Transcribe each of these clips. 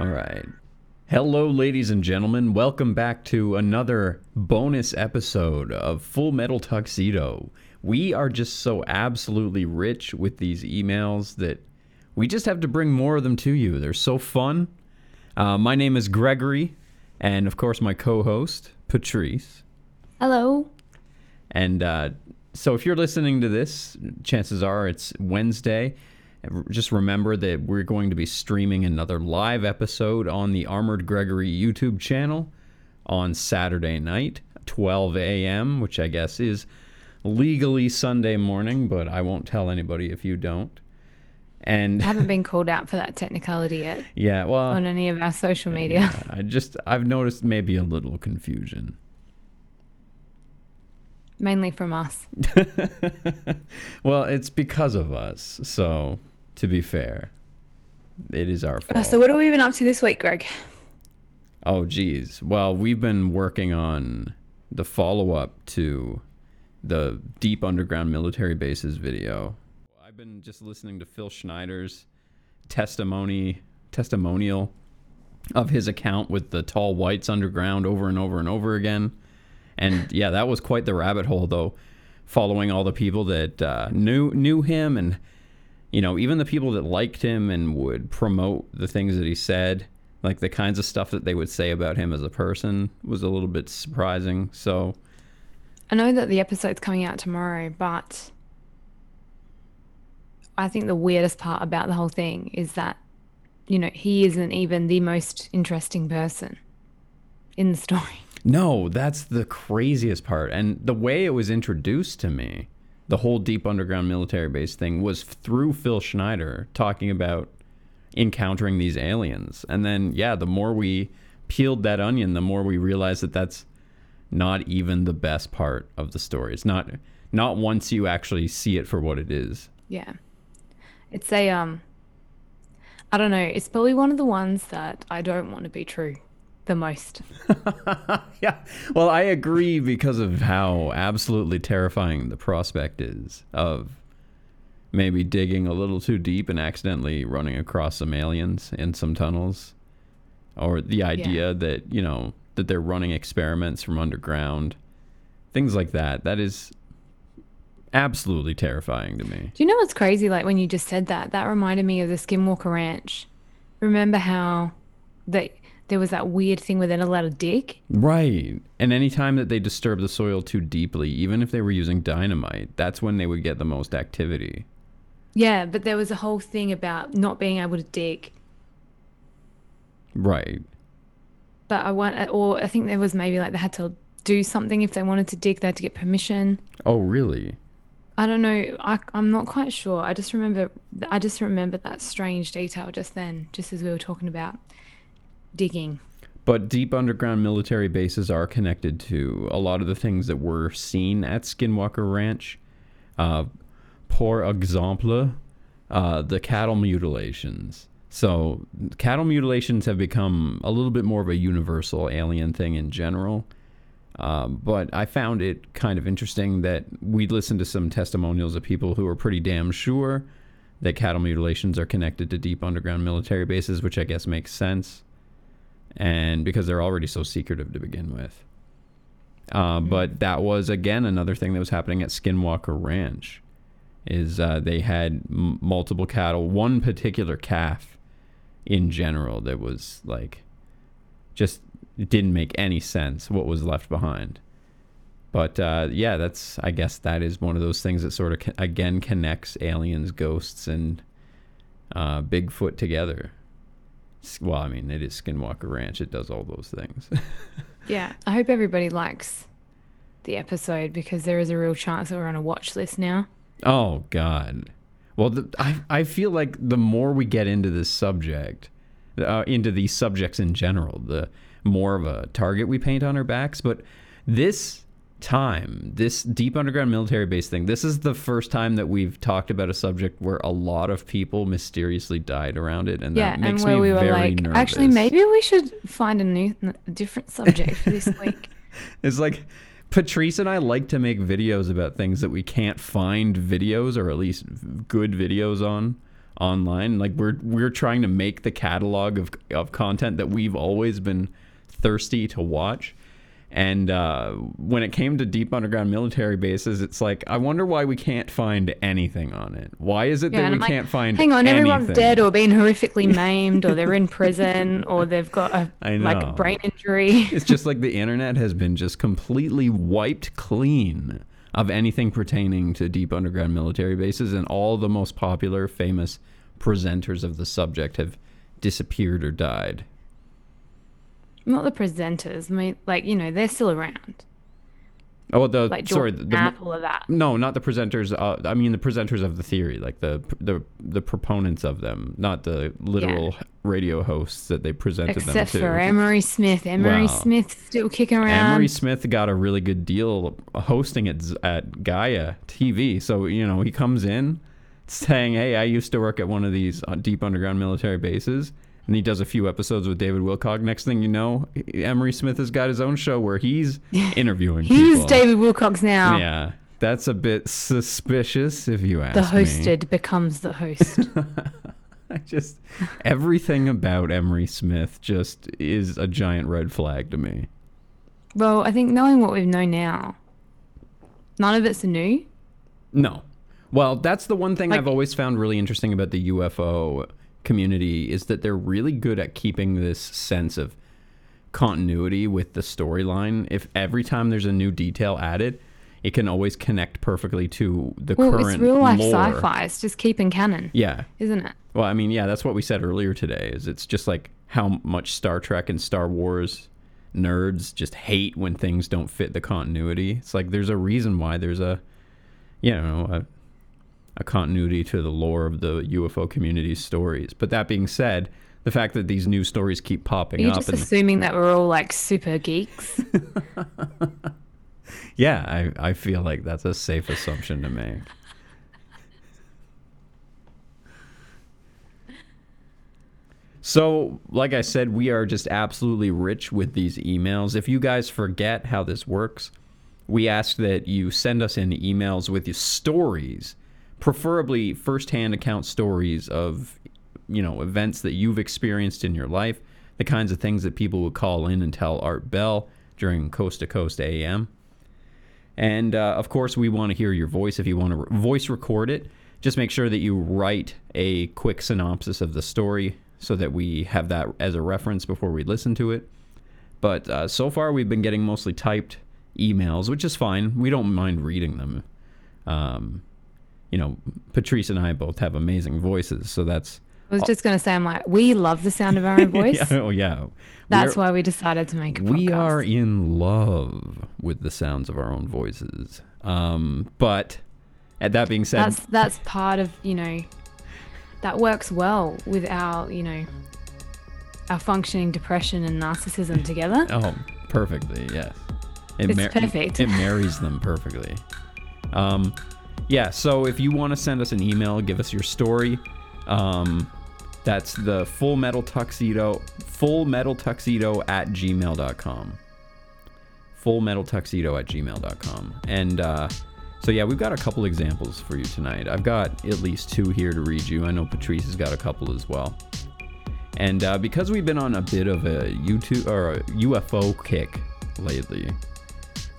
All right. Hello, ladies and gentlemen. Welcome back to another bonus episode of Full Metal Tuxedo. We are just so absolutely rich with these emails that we just have to bring more of them to you. They're so fun. Uh, my name is Gregory, and of course, my co host, Patrice. Hello. And uh, so, if you're listening to this, chances are it's Wednesday. Just remember that we're going to be streaming another live episode on the Armoured Gregory YouTube channel on Saturday night, 12 a.m., which I guess is legally Sunday morning, but I won't tell anybody if you don't. And I haven't been called out for that technicality yet yeah, well, on any of our social media. I just I've noticed maybe a little confusion. Mainly from us. Well, it's because of us. So, to be fair, it is our fault. Uh, so, what have we been up to this week, Greg? Oh, geez. Well, we've been working on the follow up to the Deep Underground Military Bases video. I've been just listening to Phil Schneider's testimony, testimonial of his account with the tall whites underground over and over and over again. And yeah, that was quite the rabbit hole, though, following all the people that uh, knew knew him and you know, even the people that liked him and would promote the things that he said, like the kinds of stuff that they would say about him as a person was a little bit surprising. So, I know that the episode's coming out tomorrow, but I think the weirdest part about the whole thing is that, you know, he isn't even the most interesting person in the story. no, that's the craziest part. And the way it was introduced to me, the whole deep underground military base thing was through Phil Schneider talking about encountering these aliens. And then, yeah, the more we peeled that onion, the more we realized that that's not even the best part of the story. It's not not once you actually see it for what it is. Yeah. It's a, um, I don't know, it's probably one of the ones that I don't want to be true the most. yeah. Well, I agree because of how absolutely terrifying the prospect is of maybe digging a little too deep and accidentally running across some aliens in some tunnels. Or the idea that, you know, that they're running experiments from underground. Things like that. That is absolutely terrifying to me. Do you know what's crazy? Like when you just said that, that reminded me of the Skinwalker Ranch. Remember how they, there was that weird thing where they're not allowed to dig? Right. And anytime that they disturb the soil too deeply, even if they were using dynamite, that's when they would get the most activity. Yeah, but there was a whole thing about not being able to dig. Right. But I want, or I think there was maybe like they had to do something if they wanted to dig, they had to get permission. Oh, really? I don't know. I, I'm not quite sure. I just remember, I just remember that strange detail just then, just as we were talking about digging. But deep underground military bases are connected to a lot of the things that were seen at Skinwalker Ranch. Uh, pour exemple, uh, the cattle mutilations. So, cattle mutilations have become a little bit more of a universal alien thing in general. Um, but I found it kind of interesting that we listened to some testimonials of people who are pretty damn sure that cattle mutilations are connected to deep underground military bases, which I guess makes sense. And because they're already so secretive to begin with. Uh, But that was, again, another thing that was happening at Skinwalker Ranch is uh, they had m- multiple cattle, one particular calf in general that was like just didn't make any sense what was left behind. But uh, yeah, that's I guess that is one of those things that sort of co- again connects aliens, ghosts, and uh, Bigfoot together. Well, I mean, it is Skinwalker Ranch. It does all those things. Yeah. I hope everybody likes the episode because there is a real chance that we're on a watch list now. Oh God. Well, the, I I feel like the more we get into this subject, uh, into these subjects in general, the more of a target we paint on our backs. But this time, this deep underground military base thing, this is the first time that we've talked about a subject where a lot of people mysteriously died around it, and Yeah, that and where me we were very like, nervous. actually, maybe we should find a new, a different subject for this week. It's like Patrice and I like to make videos about things that we can't find videos or at least good videos on online. Like we're we're trying to make the catalog of of content that we've always been thirsty to watch. And uh, when it came to deep underground military bases, it's like I wonder why we can't find anything on it. Why is it Yeah, that we like, can't find? Hang on, everyone's dead or been horrifically maimed, or they're in prison, or they've got a like brain injury. It's just like the internet has been just completely wiped clean of anything pertaining to deep underground military bases, and all the most popular, famous presenters of the subject have disappeared or died. Not the presenters. I mean, like you know, they're still around. Oh, the Like sorry, the, all of that. no, not the presenters. Uh, I mean the presenters of the theory, like the the the proponents of them, not the literal radio hosts that they presented Except them to. Except for Emery Smith. Emery Wow. Smith's still kicking around. Emery Smith got a really good deal hosting at at Gaia TV. So you know he comes in saying, "Hey, I used to work at one of these uh, deep underground military bases." And he does a few episodes with David Wilcock. Next thing you know, Emery Smith has got his own show where he's interviewing He's people. David Wilcock now. Yeah, that's a bit suspicious, if you ask The me. hosted becomes the host. I just everything about Emery Smith just is a giant red flag to me. well, I think knowing what we know now, none of it's new. No. Well, that's the one thing Like- I've always found really interesting about the UFO community is that they're really good at keeping this sense of continuity with the storyline. If every time there's a new detail added, it can always connect perfectly to the Well, current it's real life sci-fi. It's just keeping canon, Yeah. isn't it? Well, I mean, yeah, that's what we said earlier today. Is it's just like how much Star Trek and Star Wars nerds just hate when things don't fit the continuity. It's like there's a reason why there's a, you know, a, a continuity to the lore of the UFO community's stories. But that being said, the fact that these new stories keep Are popping you up, just and assuming that we're all like super geeks? yeah, I I feel like that's a safe assumption to make. So, like I said, we are just absolutely rich with these emails. If you guys forget how this works, we ask that you send us in emails with your stories, preferably first-hand account stories of, you know, events that you've experienced in your life, the kinds of things that people would call in and tell Art Bell during Coast to Coast AM. And uh, of course, we want to hear your voice. If you want to re- voice record it, just make sure that you write a quick synopsis of the story so that we have that as a reference before we listen to it. But uh, so far, we've been getting mostly typed emails, which is fine. We don't mind reading them. Um, you know, Patrice and I both have amazing voices, so that's. I was just gonna say, I'm like, we love the sound of our own voice. Yeah, oh, yeah. That's We're- why we decided to make a podcast. we are in love with the sounds of our own voices. Um, but at that being said, That's that's part of you know, that works well with our you know, our functioning depression and narcissism together. oh, perfectly, yes. It It's perfect. It marries them perfectly. Um, yeah. So if you want to send us an email, give us your story. Um, that's the full metal tuxedo, full metal tuxedo at gmail.com. Full metal tuxedo at gmail.com. And uh, so, yeah, we've got a couple examples for you tonight. I've got at least two here to read you. I know Patrice has got a couple as well. And uh, because we've been on a bit of a YouTube or a UFO kick lately,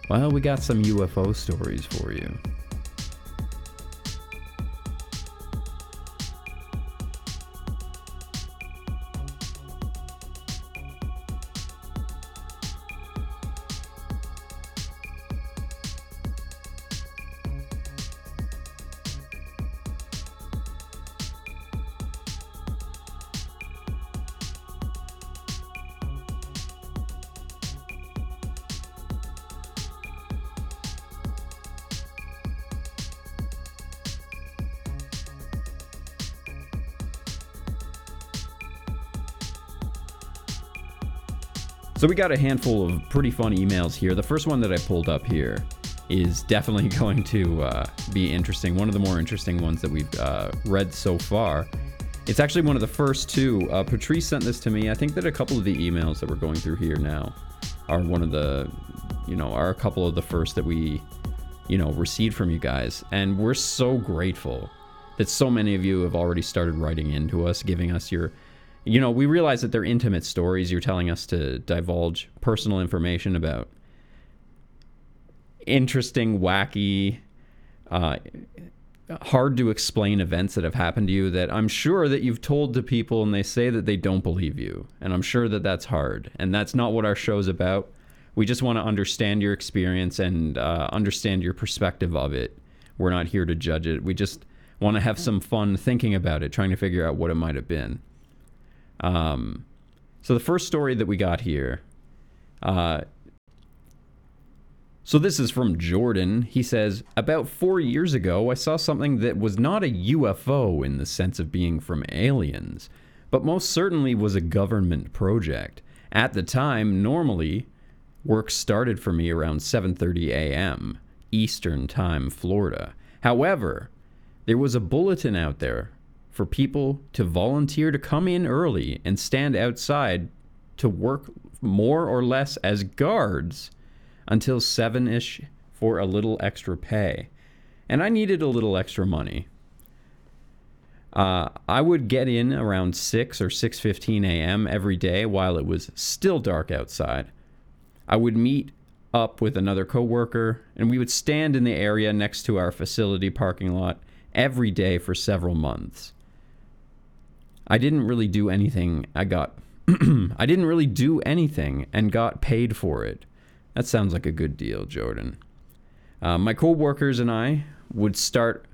well, we got some UFO stories for you. So we got a handful of pretty fun emails here. The first one that I pulled up here is definitely going to uh, be interesting. One of the more interesting ones that we've uh, read so far. It's actually one of the first two. Uh, Patrice sent this to me. I think that a couple of the emails that we're going through here now are one of the, you know, are a couple of the first that we, you know, received from you guys, and we're so grateful that so many of you have already started writing into us, giving us your. You know, we realize that they're intimate stories. You're telling us to divulge personal information about interesting, wacky, uh, hard to explain events that have happened to you that I'm sure that you've told to people and they say that they don't believe you. And I'm sure that that's hard. And that's not what our show's about. We just want to understand your experience and uh, understand your perspective of it. We're not here to judge it. We just want to have some fun thinking about it, trying to figure out what it might have been. Um, so the first story that we got here. Uh, so this is from Jordan. He says, About four years ago, I saw something that was not a UFO in the sense of being from aliens, but most certainly was a government project. At the time, normally, work started for me around 7:30 a.m. Eastern Time, Florida. However, there was a bulletin out there for people to volunteer to come in early and stand outside to work more or less as guards until 7 ish for a little extra pay. And I needed a little extra money. Uh, I would get in around 6 or 6:15 a.m. every day while it was still dark outside. I would meet up with another coworker and we would stand in the area next to our facility parking lot every day for several months. I didn't really do anything. I got I didn't really do anything and got paid for it. That sounds like a good deal, Jordan. Uh, my coworkers and I would start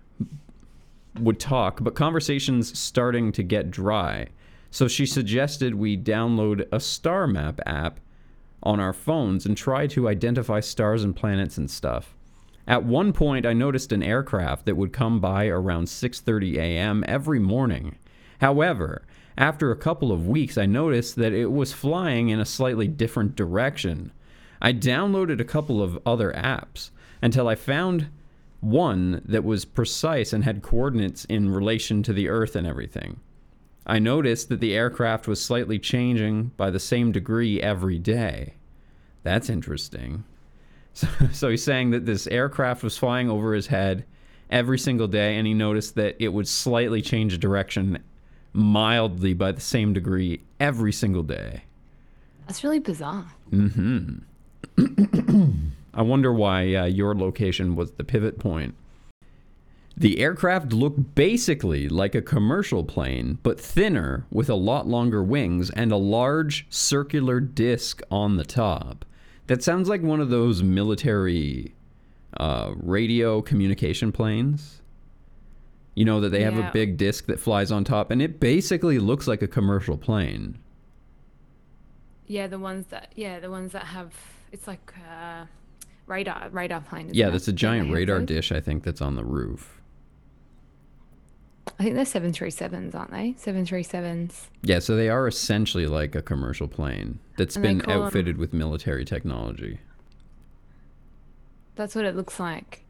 would talk, but conversations starting to get dry. So she suggested we download a star map app on our phones and try to identify stars and planets and stuff. At one point I noticed an aircraft that would come by around 6:30 a.m. every morning. However, after a couple of weeks I noticed that it was flying in a slightly different direction. I downloaded a couple of other apps until I found one that was precise and had coordinates in relation to the Earth and everything. I noticed that the aircraft was slightly changing by the same degree every day. That's interesting. So, so he's saying that this aircraft was flying over his head every single day, and he noticed that it would slightly change direction mildly by the same degree every single day. That's really bizarre. Mm-hmm. I wonder why uh, your location was the pivot point. The aircraft looked basically like a commercial plane, but thinner with a lot longer wings and a large circular disc on the top. That sounds like one of those military uh, radio communication planes. You know, that they have a big disc that flies on top, and it basically looks like a commercial plane. Yeah, the ones that yeah, the ones that have it's like uh, radar radar plane. Yeah, it? that's a giant radar dish, I think, that's on the roof. I think they're seven three sevens, aren't they? Seven three sevens. Yeah, so they are essentially like a commercial plane that's And been outfitted with military technology. That's what it looks like.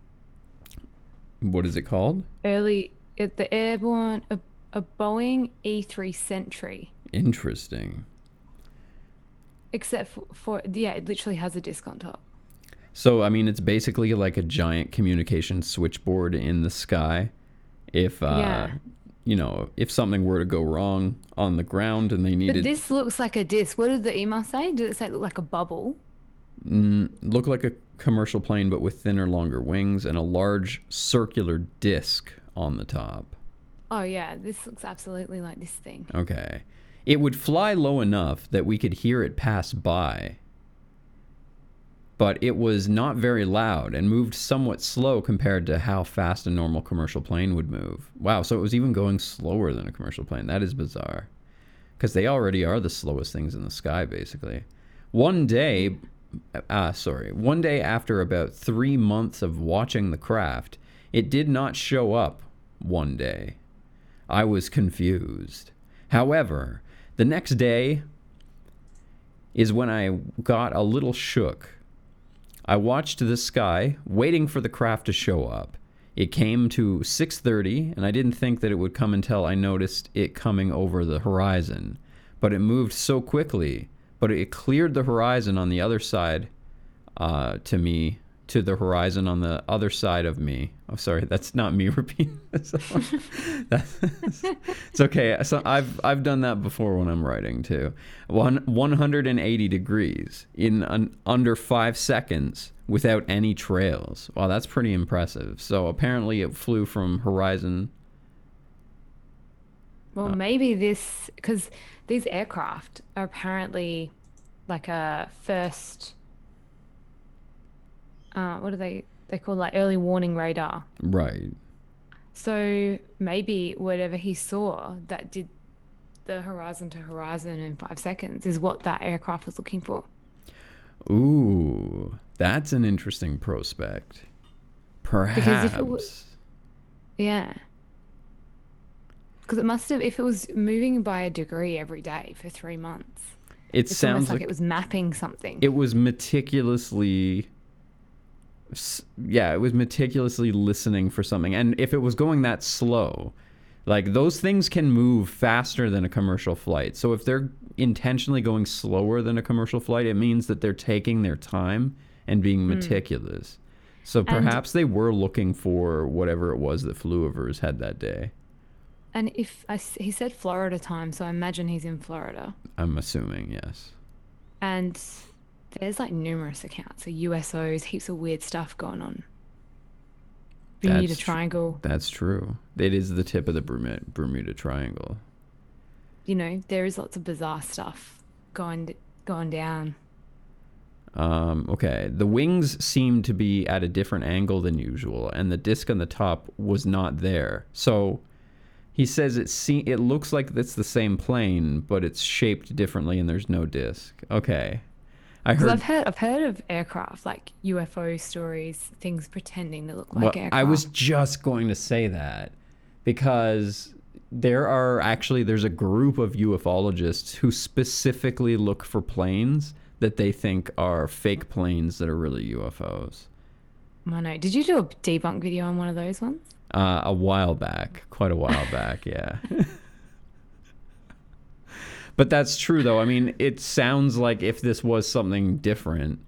What is it called? Early, it, the airborne a, a Boeing E three Sentry. Interesting. Except for, for yeah, it literally has a disc on top. So, I mean, it's basically like a giant communication switchboard in the sky. If, uh, Yeah. you know, if something were to go wrong on the ground and they needed. But this looks like a disc. What did the email say? Did it say it look like a bubble? mm, look like a commercial plane but with thinner, longer wings and a large circular disc on the top. Oh yeah, this looks absolutely like this thing. Okay. It would fly low enough that we could hear it pass by. But it was not very loud and moved somewhat slow compared to how fast a normal commercial plane would move. Wow, so it was even going slower than a commercial plane. That is bizarre. Because they already are the slowest things in the sky, basically. One day, ah, sorry, one day after about three months of watching the craft, it did not show up one day. I was confused. However, the next day is when I got a little shook. I watched the sky, waiting for the craft to show up. It came to 6:30, and I didn't think that it would come until I noticed it coming over the horizon. But it moved so quickly, but it cleared the horizon on the other side uh, to me to the horizon on the other side of me. Oh, sorry, that's not me repeating this. It's okay. So I've I've done that before when I'm writing too. One 180 degrees in an, under five seconds without any trails. Wow, that's pretty impressive. So apparently it flew from horizon. Well, uh, maybe this because these aircraft are apparently like a first. Uh, what do they they call like early warning radar? Right. So maybe whatever he saw that did the horizon to horizon in five seconds is what that aircraft was looking for. Ooh, that's an interesting prospect. Perhaps. Because if it wa- Perhaps. Yeah. Because it must have, if it was moving by a degree every day for three months, It sounds like, like it was mapping something. it was meticulously yeah it was meticulously listening for something. And if it was going that slow like those things can move faster than a commercial flight. So if they're intentionally going slower than a commercial flight it means that they're taking their time and being hmm. meticulous. So perhaps they were looking for whatever it was that flew over his head that day. And if I he said Florida time, so I imagine he's in Florida. i'm assuming yes. And there's like numerous accounts, of USOs, heaps of weird stuff going on. Bermuda That's tr- Triangle, that's true it is the tip of the bermuda, bermuda triangle you know, there is lots of bizarre stuff going going down. Um, okay. The wings seemed to be at a different angle than usual, and the disc on the top was not there. So he says it se- it looks like it's the same plane, but it's shaped differently, and there's no disc. Okay. I Because heard. I've heard I've heard of aircraft like UFO stories, things pretending to look like well, aircraft. I was just going to say that because there are actually there's a group of ufologists who specifically look for planes that they think are fake planes that are really UFOs. I know. Did you do a debunk video on one of those ones? Uh, a while back, quite a while back, yeah. but that's true, though. I mean, it sounds like if this was something different,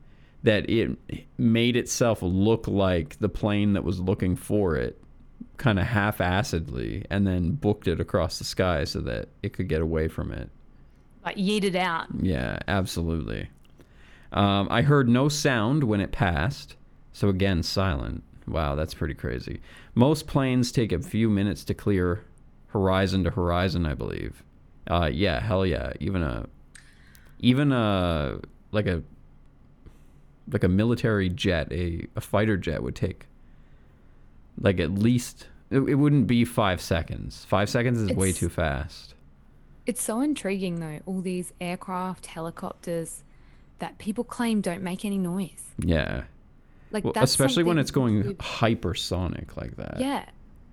that it made itself look like the plane that was looking for it, kind of half-assedly, and then booked it across the sky so that it could get away from it. Like yeeted out. Yeah, absolutely. Um, I heard no sound when it passed, so again, silent. Wow, that's pretty crazy. Most planes take a few minutes to clear horizon to horizon, I believe. Uh, yeah, hell yeah. Even a, even a like a like a military jet, a, a fighter jet would take like at least it, it wouldn't be five seconds. Five seconds is way too fast. It's so intriguing though, all these aircraft, helicopters that people claim don't make any noise. Yeah. Like Well, that's especially when it's going we've- hypersonic like that. Yeah.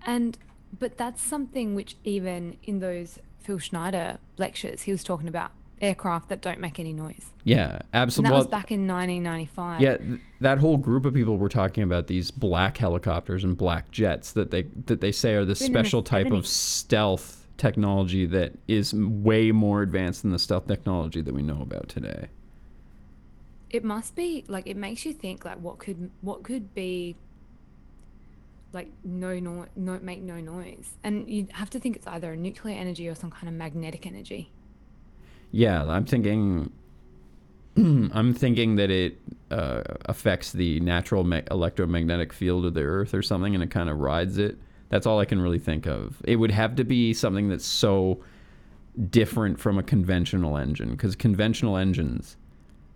And but that's something which even in those Phil Schneider lectures he was talking about aircraft that don't make any noise. Yeah, absolutely. And that was back in 1995. yeah, th- that whole group of people were talking about these black helicopters and black jets that they that they say are the in the special type of stealth technology that is way more advanced than the stealth technology that we know about today. It must be like it makes you think like what could what could be like no no no make no noise. And you have to think it's either a nuclear energy or some kind of magnetic energy. Yeah, I'm thinking. I'm thinking that it uh, affects the natural ma- electromagnetic field of the Earth or something, and it kind of rides it. That's all I can really think of. It would have to be something that's so different from a conventional engine, because conventional engines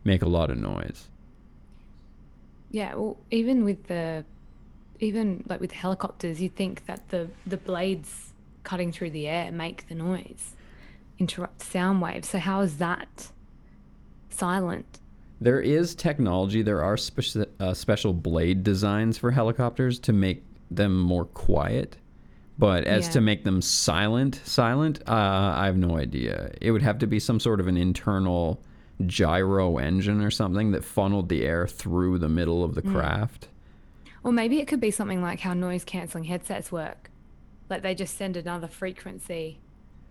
make a lot of noise. Yeah, well, even with the, even like with helicopters, you think that the the blades cutting through the air make the noise, interrupt sound waves. So how is that silent? There is technology. There are speci- uh, special blade designs for helicopters to make them more quiet. But as Yeah. to make them silent, silent, uh, I have no idea. It would have to be some sort of an internal gyro engine or something that funneled the air through the middle of the craft. Or maybe it could be something like how noise cancelling headsets work, like they just send another frequency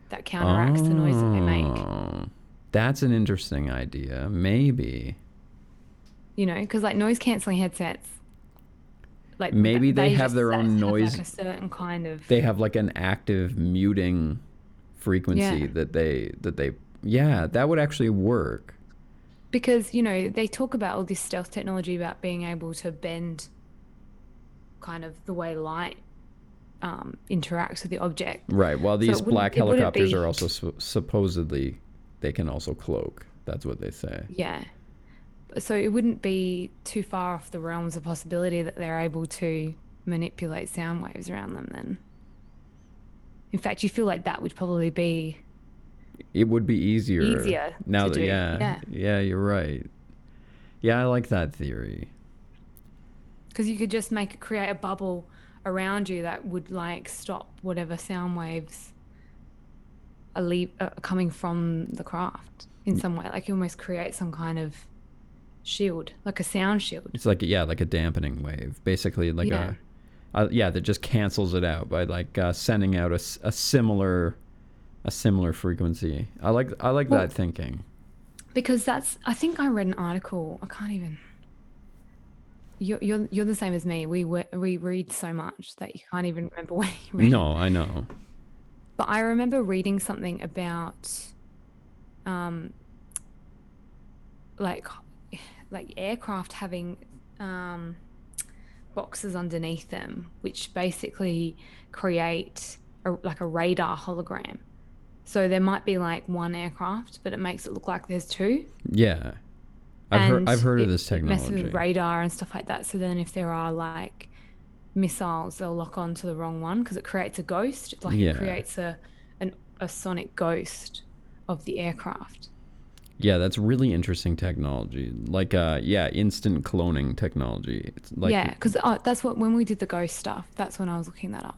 that counteracts the noise that they make. Oh, That's an interesting idea. Maybe. You know, because like noise cancelling headsets Like Maybe they have their own noise- Like a certain kind of. they have like an active muting frequency Yeah. that they that they yeah that would actually work because you know they talk about all this stealth technology about being able to bend kind of the way light um, interacts with the object. Right while these wouldn't- black helicopters are also su- supposedly they can also cloak. That's what they say. Yeah. So it wouldn't be too far off the realms of possibility that they're able to manipulate sound waves around them then. In fact you feel like that would probably be it would be easier Easier now that yeah, yeah. yeah you're right. Yeah i like that theory because you could just make create a bubble around you that would like stop whatever sound waves are, are coming from the craft in some way. Like you almost create some kind of shield like a sound shield. It's like yeah like a dampening wave. Basically like Yeah. a uh, yeah that just cancels it out by like uh, sending out a similar a similar frequency. I like i like Well- that thinking. Because that's i think i read an article i can't even you're, you're, you're the same as me we we we read so much that you can't even remember what you read no i know But I remember reading something about, um, like, like aircraft having um, boxes underneath them, which basically create a, like a radar hologram. So there might be like one aircraft, but it makes it look like there's two. yeah i've heard i've heard of it- this It messes with radar and stuff like that. So then if there are like missiles, they'll lock on to the wrong one because it creates a ghost. Like Yeah. it creates a an, a sonic ghost of the aircraft. yeah that's really interesting technology like uh yeah instant cloning technology it's like yeah, because uh, that's what when we did the ghost stuff. That's when I was looking that up.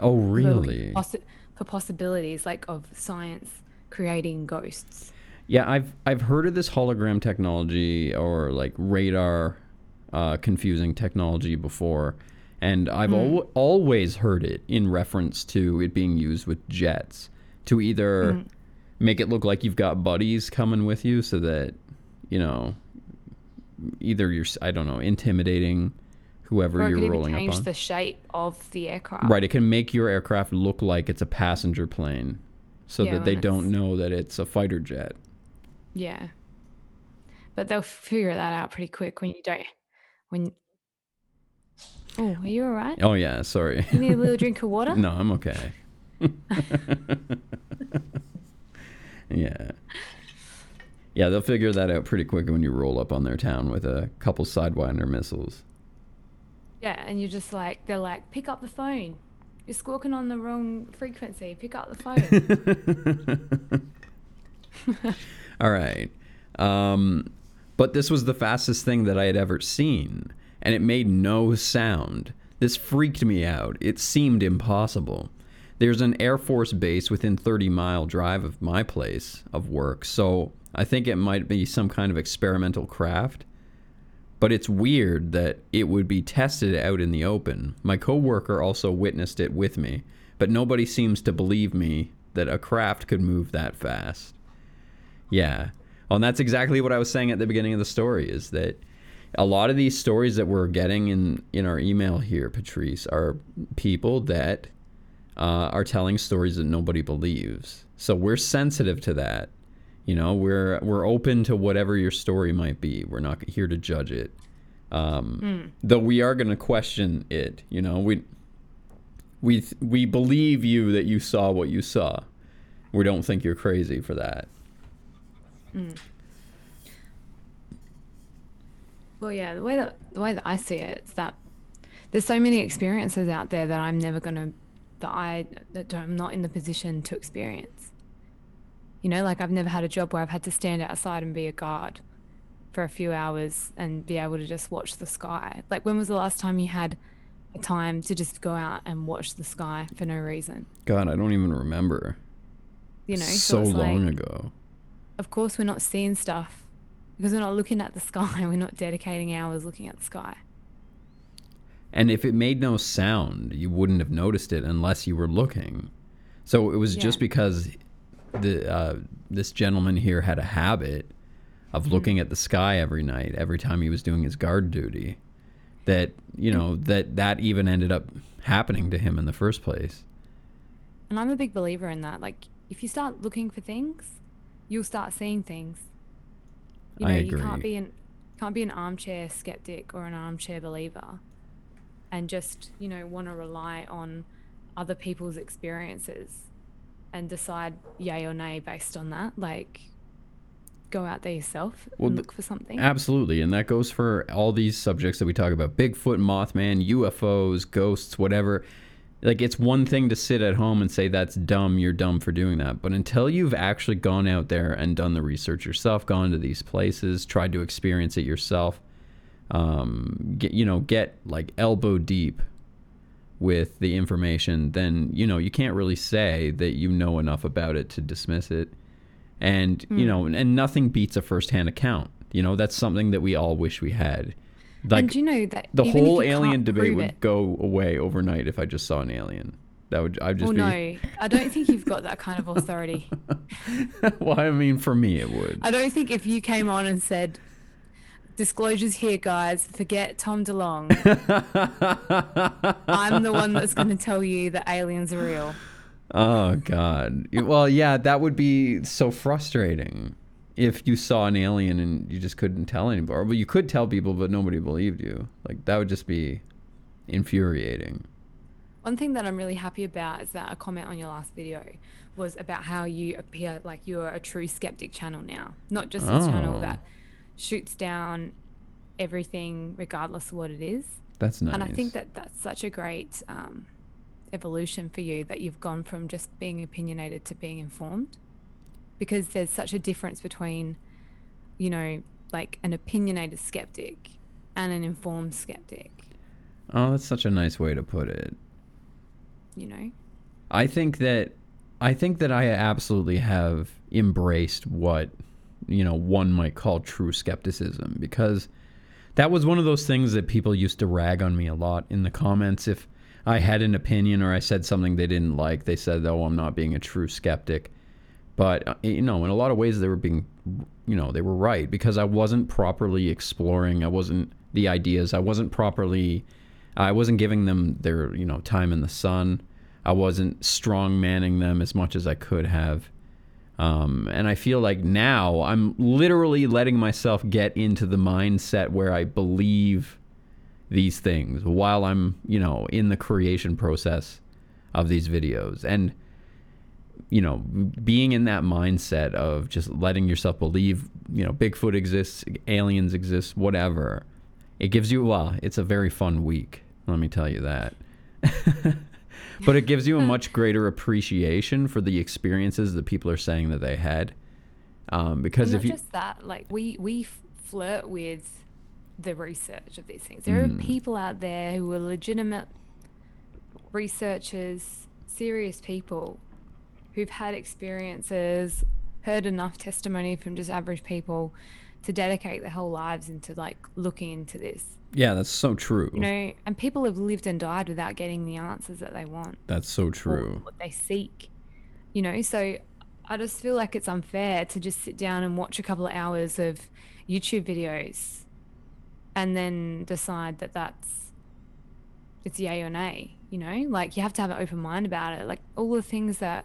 oh We were looking really For, possi- for possibilities like of science creating ghosts. Yeah, I've I've heard of this hologram technology or like radar uh, confusing technology before, and I've Hmm. al- always heard it in reference to it being used with jets to either Hmm. make it look like you've got buddies coming with you, so that you know either you're I don't know intimidating whoever you're rolling up change on. the shape of the aircraft. Right, it can make your aircraft look like it's a passenger plane, so Yeah, that they don't know that it's a fighter jet. Yeah. But they'll figure that out pretty quick when you don't when Oh, are you alright? Oh yeah, sorry. You need a little drink of water? No, I'm okay. yeah. Yeah, they'll figure that out pretty quick when you roll up on their town with a couple Sidewinder missiles. Yeah, and you're just like they're like, pick up the phone. You're squawking on the wrong frequency. Pick up the phone. All right. Um, but this was the fastest thing that I had ever seen, and it made no sound. This freaked me out. It seemed impossible. There's an Air Force base within 30 mile drive of my place of work, so I think it might be some kind of experimental craft. But it's weird that it would be tested out in the open. My coworker also witnessed it with me, but nobody seems to believe me that a craft could move that fast. Yeah. Well, and that's exactly what I was saying at the beginning of the story is that a lot of these stories that we're getting in, in our email here, Patrice, are people that uh, are telling stories that nobody believes. So we're sensitive to that. You know, we're we're open to whatever your story might be. We're not here to judge it. Um, Though we are going to question it. You know, we we we believe you that you saw what you saw. We don't think you're crazy for that. Mm. well, yeah, the way that the way that I see it is that there's so many experiences out there that I'm never gonna that I that I'm not in the position to experience. You know, like I've never had a job where I've had to stand outside and be a guard for a few hours and be able to just watch the sky. Like when was the last time you had a time to just go out and watch the sky for no reason? God, I don't even remember. You know, so it's long like, ago. Of course we're not seeing stuff because we're not looking at the sky. We're not dedicating hours looking at the sky. And if it made no sound, you wouldn't have noticed it unless you were looking. So it was just because the uh, this gentleman here had a habit of Mm. looking at the sky every night, every time he was doing his guard duty. that you know that that even ended up happening to him in the first place. And I'm a big believer in that. Like, if you start looking for things, you'll start seeing things. You know, I you can't be an can't be an armchair skeptic or an armchair believer, and just you know want to rely on other people's experiences and decide yay or nay based on that. Like, go out there yourself Well, and look for something. Absolutely, and that goes for all these subjects that we talk about: Bigfoot, Mothman, UFOs, ghosts, whatever. Like it's one thing to sit at home and say that's dumb, you're dumb for doing that. But until you've actually gone out there and done the research yourself, gone to these places, tried to experience it yourself, um, get you know, get like elbow deep with the information, then you know you can't really say that you know enough about it to dismiss it. And you know, and nothing beats a firsthand account. You know, that's something that we all wish we had. Like and do you know that the whole alien debate would it- go away overnight if I just saw an alien. That would I'd just Well, be. no, I don't think you've got that kind of authority. well, I mean, for me, it would. I don't think if you came on and said, "Disclosures here, guys. Forget Tom DeLonge. I'm the one that's going to tell you that aliens are real." Oh God. Well, yeah, that would be so frustrating if you saw an alien and you just couldn't tell anybody. but you could tell people, but nobody believed you. Like that would just be infuriating. One thing that I'm really happy about is that a comment on your last video was about how you appear like you're a true skeptic channel now, not just a channel Oh. that shoots down everything regardless of what it is. That's nice. And I think that that's such a great um, evolution for you that you've gone from just being opinionated to being informed. Because there's such a difference between, you know, like an opinionated skeptic and an informed skeptic, Oh, that's such a nice way to put it. you know? I think that I think that I absolutely have embraced what you know one might call true skepticism because that was one of those things that people used to rag on me a lot in the comments if I had an opinion or I said something they didn't like they said oh I'm not being a true skeptic but uh, you know in a lot of ways they were being you know they were right because I wasn't properly exploring. I wasn't the ideas I wasn't properly I wasn't giving them their you know time in the sun. I wasn't strong manning them as much as I could have. Um, and I feel like now I'm literally letting myself get into the mindset where I believe these things while I'm, you know, in the creation process of these videos. And, you know, being in that mindset of just letting yourself believe, you know, Bigfoot exists, aliens exist, whatever, it gives you, well, it's a very fun week. Let me tell you that. but it gives you a much greater appreciation for the experiences that people are saying that they had. Um, because And if you, just that, like we we flirt with the research of these things. There Mm. are people out there who are legitimate researchers, serious people who've had experiences, heard enough testimony from just average people to dedicate their whole lives into like looking into this. yeah, that's so true. You know, and people have lived and died without getting the answers that they want that's so true. what they seek. You know, so I just feel like it's unfair to just sit down and watch a couple of hours of YouTube videos and then decide that that's it's yay or nay. You know, like you have to have an open mind about it. Like all the things that,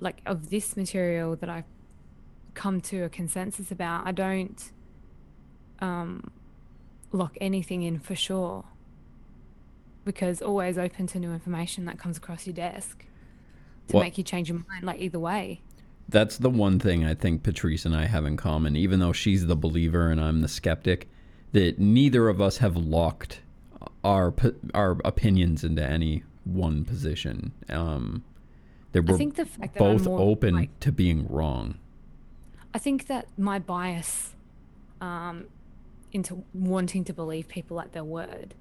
like of this material that I've come to a consensus about, I don't um, lock anything in for sure because always open to new information that comes across your desk to Well- make you change your mind like either way That's the one thing I think Patrice and I have in common, even though she's the believer and I'm the skeptic, that neither of us have locked our our opinions into any one position. Um, that i think the fact that both more, open like, to being wrong. i think that my bias um, into wanting to believe people at their word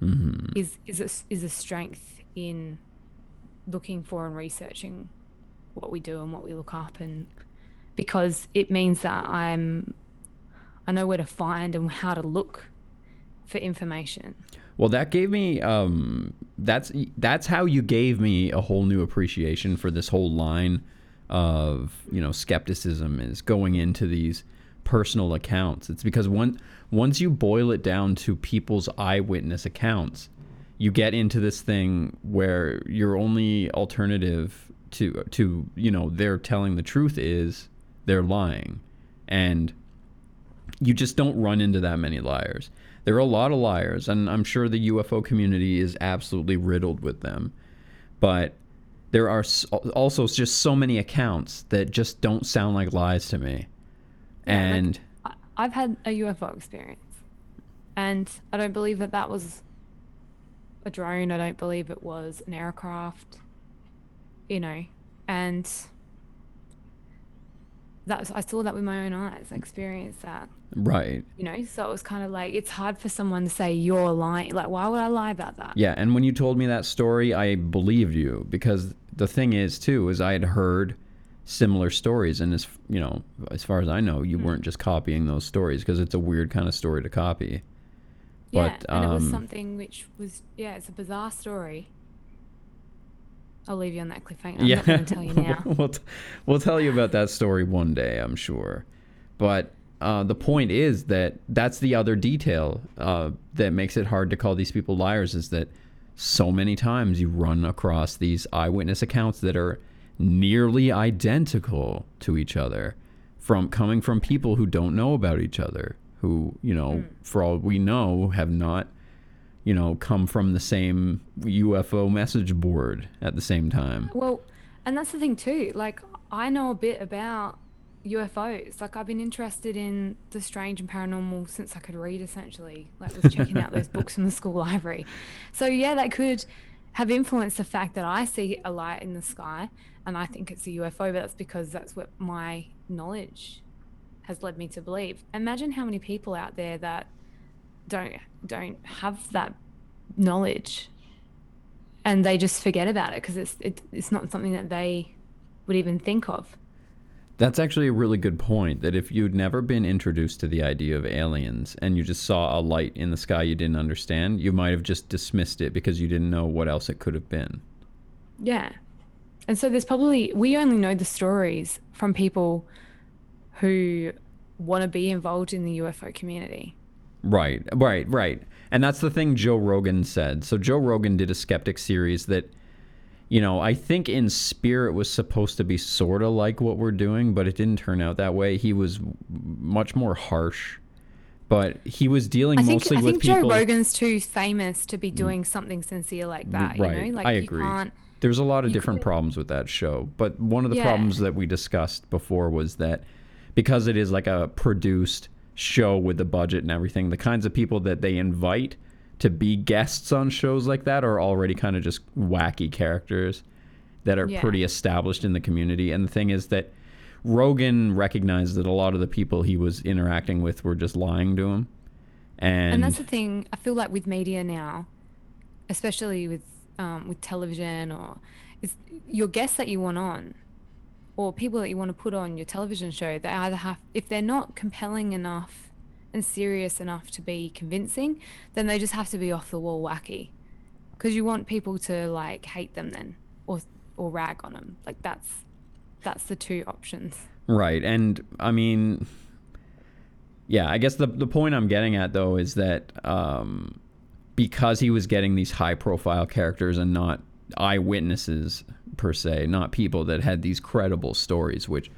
hmm is is a, is a strength in looking for and researching what we do and what we look up. And because it means that i'm i know where to find and how to look for information Well, that gave me um, that's that's how you gave me a whole new appreciation for this whole line of you know skepticism is going into these personal accounts. It's because one once you boil it down to people's eyewitness accounts, you get into this thing where your only alternative to to you know they're telling the truth is they're lying, and you just don't run into that many liars. There are a lot of liars, and I'm sure the UFO community is absolutely riddled with them. But there are also just so many accounts that just don't sound like lies to me. Yeah, and like, I've had a UFO experience, and I don't believe that that was a drone. I don't believe it was an aircraft. You know, and that was, I saw that with my own eyes. I experienced that. Right. You know, so it was kind of like it's hard for someone to say you're lying. Like, why would I lie about that? Yeah, and when you told me that story, I believed you because the thing is too is I had heard similar stories, and as you know, as far as I know, you Hmm. weren't just copying those stories because it's a weird kind of story to copy. Yeah, But, and it was um, something which was yeah, it's a bizarre story. I'll leave you on that cliffhanger. I'm yeah, not going to tell you now. we'll t- we'll tell you about that story one day, I'm sure. But uh, the point is that that's the other detail uh, that makes it hard to call these people liars is that so many times you run across these eyewitness accounts that are nearly identical to each other from coming from people who don't know about each other who you know for all we know have not you know come from the same UFO message board at the same time Well, and that's the thing too. Like, I know a bit about UFOs. Like, I've been interested in the strange and paranormal since I could read, essentially. Like, was checking out those books from the school library. So, yeah, that could have influenced the fact that I see a light in the sky and I think it's a UFO, but that's because that's what my knowledge has led me to believe. Imagine how many people out there that don't don't have that knowledge and they just forget about it because it's it, it's not something that they would even think of. That's actually a really good point. That if you'd never been introduced to the idea of aliens and you just saw a light in the sky you didn't understand, you might have just dismissed it because you didn't know what else it could have been. Yeah. And so there's probably we only know the stories from people who want to be involved in the UFO community. Right, right, right. And that's the thing Joe Rogan said. So Joe Rogan did a skeptic series that, you know, I think in spirit was supposed to be sort of like what we're doing, but it didn't turn out that way. He was much more harsh, but he was dealing I think mostly I with think people. Joe Rogan's too famous to be doing mm. something sincere like that. right, You know, like I you agree. can't. There's a lot of different couldn't- problems with that show, but one of the Yeah. problems that we discussed before was that because it is like a produced show with the budget and everything, the kinds of people that they invite to be guests on shows like that are already kind of just wacky characters that are Yeah. pretty established in the community. And the thing is that Rogan recognized that a lot of the people he was interacting with were just lying to him. And, And that's the thing. I feel like with media now, especially with um, with television, or is your guests that you want on, or people that you want to put on your television show, they either have if they're not compelling enough and serious enough to be convincing, then they just have to be off the wall wacky, because you want people to like hate them then, or or rag on them. Like that's that's the two options. Right. And I mean, yeah, I guess the, the point I'm getting at, though, is that um, because he was getting these high profile characters and not eyewitnesses per se, not people that had these credible stories, which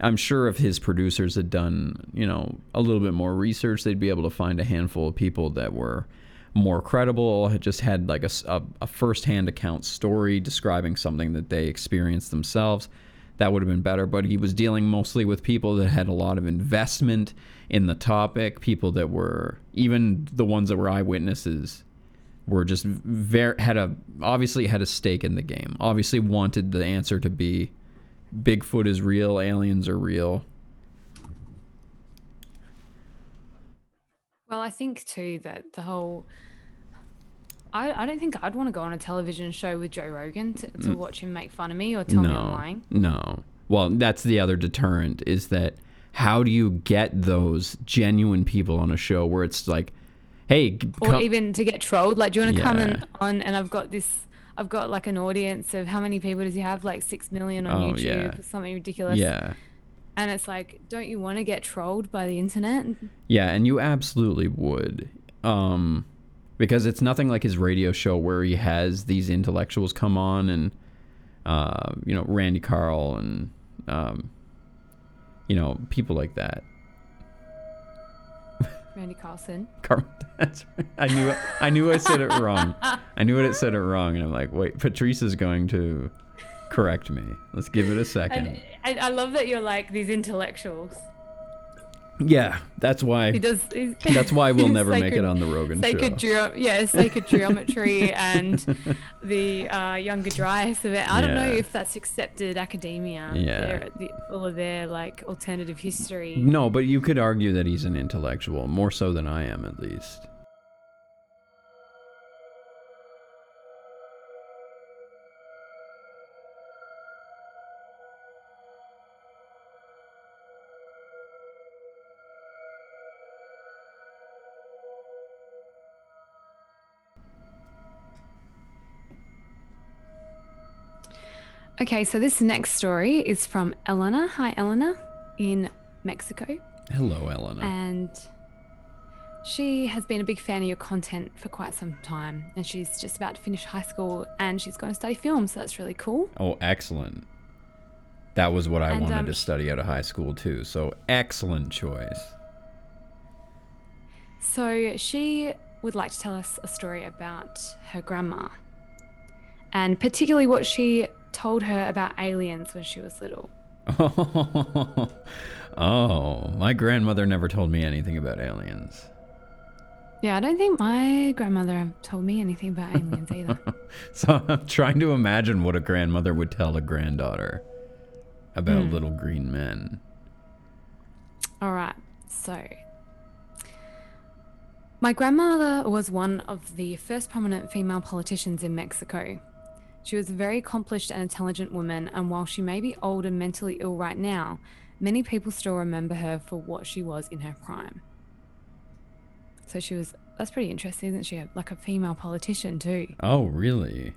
I'm sure if his producers had done, you know, a little bit more research, they'd be able to find a handful of people that were more credible, had just had like a first-hand account story describing something that they experienced themselves. That would have been better, but he was dealing mostly with people that had a lot of investment in the topic, people that were even the ones that were eyewitnesses were just very had a obviously had a stake in the game. Obviously wanted the answer to be Bigfoot is real, aliens are real. Well, I think too that the whole. I, I don't think I'd want to go on a television show with Joe Rogan to, to mm. watch him make fun of me or tell me I'm lying. no. Well, that's the other deterrent is that how do you get those genuine people on a show where it's like, hey, Or come- even to get trolled. Like, do you want to come Yeah. and on and I've got this. I've got like an audience of how many people does he have? Like six million on Oh, YouTube yeah. or something ridiculous. yeah, And it's like, don't you want to get trolled by the internet? Yeah, and you absolutely would. Um, because it's nothing like his radio show where he has these intellectuals come on and, uh, you know, Randy Carl and, um, you know, people like that. Randy Carlson. Car- That's right. I knew. I knew I said it wrong. I knew it said it wrong, and I'm like, wait, Patrice is going to correct me. Let's give it a second. And I, I love that you're like these intellectuals. Yeah, that's why. He does. That's why we'll never make it on the Rogan Sacred show. geo- yeah, sacred geometry and the uh, younger Dryas of it. I don't know if that's accepted academia. Yeah. The, all of their like alternative history. No, but you could argue that he's an intellectual, more so than I am, at least. Okay, so this next story is from Elena. Hi, Elena, in Mexico. Hello, Elena. and she has been a big fan of your content for quite some time and she's just about to finish high school and she's going to study film so that's really cool oh, excellent. That was what I And, wanted um, to study out of high school too. So excellent choice. so she would like to tell us a story about her grandma and particularly what she told her about aliens when she was little oh, my grandmother never told me anything about aliens. yeah i don't think my grandmother told me anything about aliens either So I'm trying to imagine what a grandmother would tell a granddaughter about Hmm. little green men. All right. So, my grandmother was one of the first prominent female politicians in Mexico. She was a very accomplished and intelligent woman, and while she may be old and mentally ill right now, many people still remember her for what she was in her prime. So she was. That's pretty interesting, isn't she? Like a female politician too. Oh, really?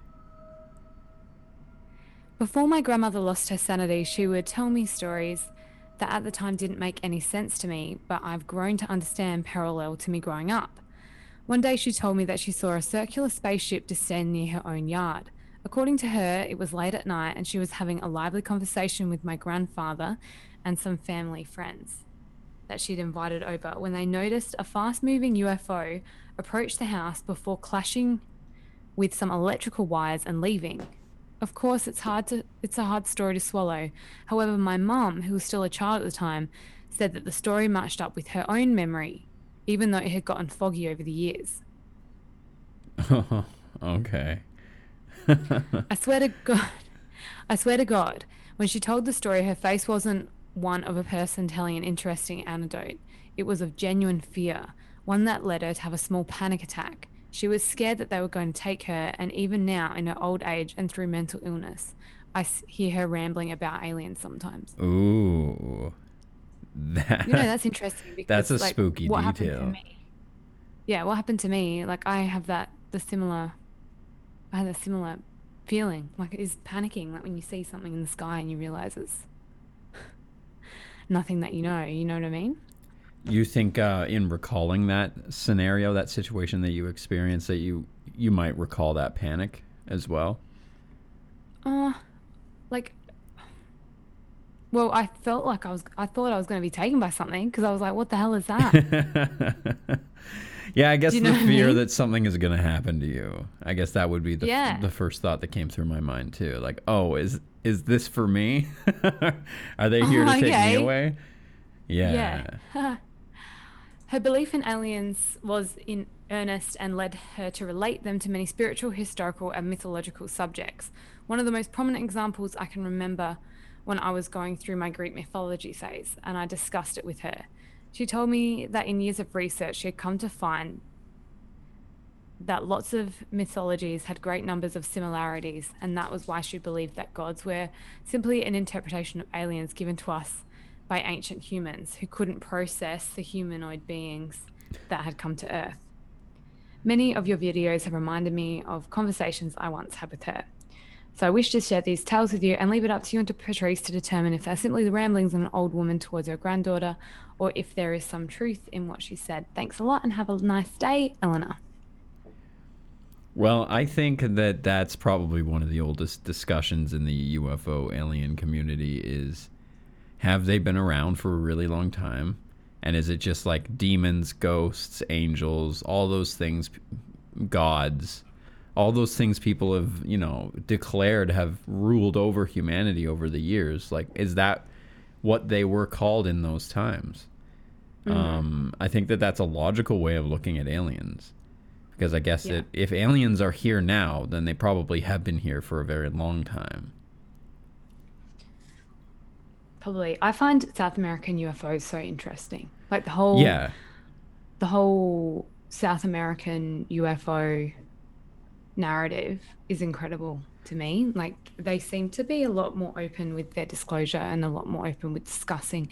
Before my grandmother lost her sanity, she would tell me stories that at the time didn't make any sense to me, but I've grown to understand parallel to me growing up. One day she told me that she saw a circular spaceship descend near her own yard. According to her, it was late at night and she was having a lively conversation with my grandfather and some family friends that she'd invited over when they noticed a fast moving UFO approach the house before clashing with some electrical wires and leaving. Of course, it's hard to it's a hard story to swallow. However, my mum, who was still a child at the time, said that the story matched up with her own memory, even though it had gotten foggy over the years. okay. I swear to God, I swear to God, when she told the story, her face wasn't one of a person telling an interesting anecdote. It was of genuine fear, one that led her to have a small panic attack. She was scared that they were going to take her, and even now, in her old age and through mental illness, I hear her rambling about aliens sometimes. Ooh. That, You know, that's interesting because That's a like, spooky detail. Yeah, what happened to me? Like I have that the similar. I had a similar feeling, like it is panicking, like when you see something in the sky and you realize it's nothing that you know. You know what I mean? you think uh, in recalling that scenario, that situation that you experienced, that you you might recall that panic as well? Uh, like. Well, I felt like I was. I thought I was going to be taken by something because I was like, "What the hell is that?" yeah, I guess you the know I fear mean? that something is going to happen to you. I guess that would be the Yeah. the first thought that came through my mind too. Like, oh, is is this for me? Are they here to take me away? Yeah. Yeah. her belief in aliens was in earnest and led her to relate them to many spiritual, historical, and mythological subjects. One of the most prominent examples I can remember when I was going through my Greek mythology phase, and I discussed it with her. She told me that in years of research, she had come to find that lots of mythologies had great numbers of similarities, and that was why she believed that gods were simply an interpretation of aliens given to us by ancient humans who couldn't process the humanoid beings that had come to Earth. Many of your videos have reminded me of conversations I once had with her. So I wish to share these tales with you and leave it up to you and to Patrice to determine if they're simply the ramblings of an old woman towards her granddaughter or if there is some truth in what she said. Thanks a lot and have a nice day, Eleanor. Well, I think that that's probably one of the oldest discussions in the UFO alien community is have they been around for a really long time? And is it just like demons, ghosts, angels, all those things, gods, all those things people have, you know, declared have ruled over humanity over the years? Like, is that what they were called in those times? Mm-hmm. Um, I think that that's a logical way of looking at aliens because I guess yeah. if aliens are here now, then they probably have been here for a very long time. Probably, I find South American UFOs so interesting. Like the whole yeah, the whole South American UFO narrative is incredible to me. Like they seem to be a lot more open with their disclosure and a lot more open with discussing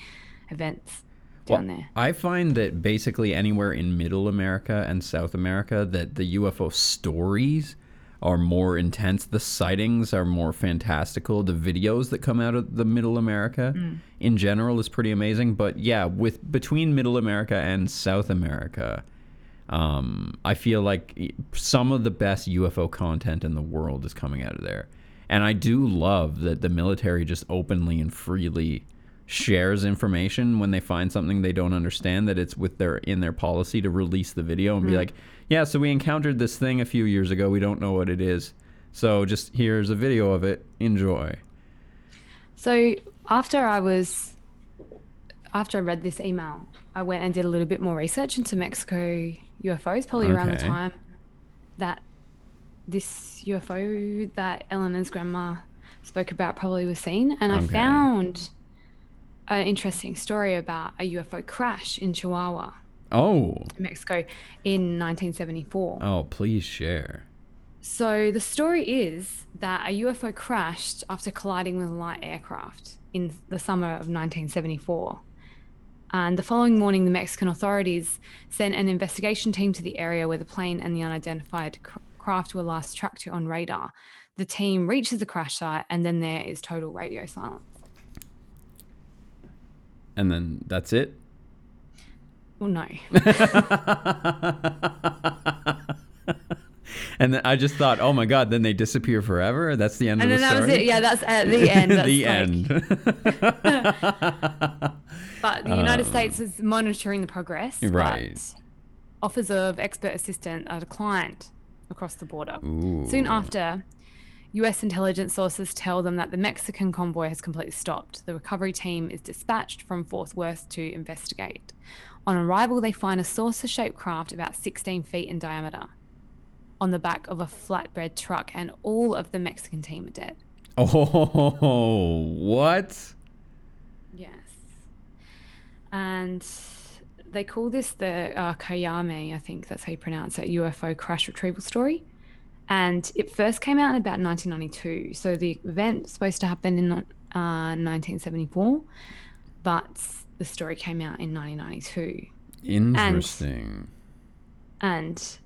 events down well, there. I find that basically anywhere in Middle America and South America that the UFO stories are more intense. The sightings are more fantastical. The videos that come out of the Middle America mm. in general is pretty amazing. But yeah, with between Middle America and South America, um, I feel like some of the best UFO content in the world is coming out of there. And I do love that the military just openly and freely shares information when they find something they don't understand that it's with their in their policy to release the video and mm. be like yeah so we encountered this thing a few years ago we don't know what it is so just here's a video of it enjoy so after i was after i read this email i went and did a little bit more research into mexico ufos probably okay. around the time that this ufo that eleanor's grandma spoke about probably was seen and okay. i found an interesting story about a UFO crash in Chihuahua. Oh. Mexico in 1974. Oh, please share. So the story is that a UFO crashed after colliding with a light aircraft in the summer of 1974. And the following morning, the Mexican authorities sent an investigation team to the area where the plane and the unidentified craft were last tracked on radar. The team reaches the crash site, and then there is total radio silence and then that's it. Well, no. and then I just thought, oh my god, then they disappear forever. That's the end and of the story. that was it. Yeah, that's at the end. That's the like... end. but the United um, States is monitoring the progress. Right. offers of expert assistance are declined across the border. Ooh. Soon after, US intelligence sources tell them that the Mexican convoy has completely stopped. The recovery team is dispatched from Fort Worth to investigate. On arrival, they find a saucer shaped craft about 16 feet in diameter on the back of a flatbed truck, and all of the Mexican team are dead. Oh, what? And they call this the uh, Coyame, I think that's how you pronounce it, UFO crash retrieval story and it first came out in about 1992. So the event was supposed to happen in uh, 1974, but the story came out in 1992. Interesting. And, and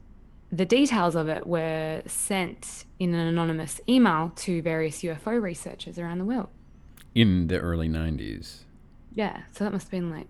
the details of it were sent in an anonymous email to various UFO researchers around the world. In the early 90s. Yeah, so that must have been like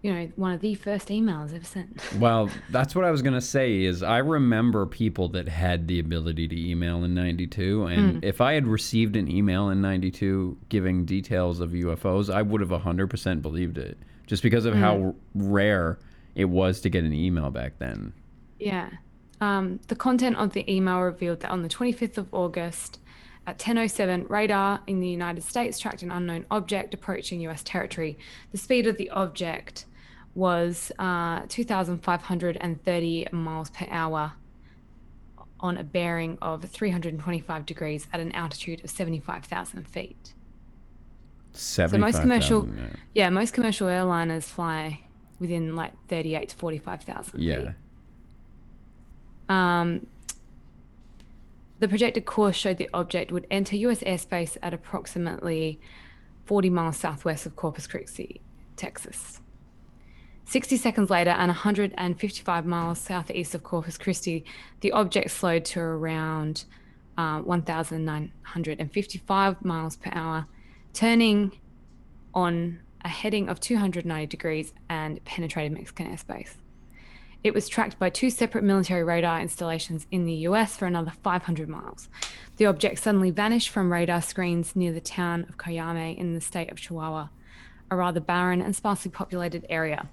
you know, one of the first emails ever sent. well, that's what I was going to say is I remember people that had the ability to email in 92 and mm. if I had received an email in 92 giving details of UFOs, I would have 100% believed it just because of mm. how rare it was to get an email back then. Yeah. Um, the content of the email revealed that on the 25th of August at 10:07, radar in the United States tracked an unknown object approaching U.S. territory. The speed of the object was uh, 2,530 miles per hour on a bearing of 325 degrees at an altitude of 75,000 feet. 75, so most commercial, yeah. yeah. most commercial airliners fly within like 38 to 45,000 yeah. feet. Um, the projected course showed the object would enter U.S. airspace at approximately 40 miles southwest of Corpus Christi, Texas. 60 seconds later, and 155 miles southeast of Corpus Christi, the object slowed to around uh, 1,955 miles per hour, turning on a heading of 290 degrees and penetrated Mexican airspace. It was tracked by two separate military radar installations in the US for another 500 miles. The object suddenly vanished from radar screens near the town of Coyame in the state of Chihuahua, a rather barren and sparsely populated area.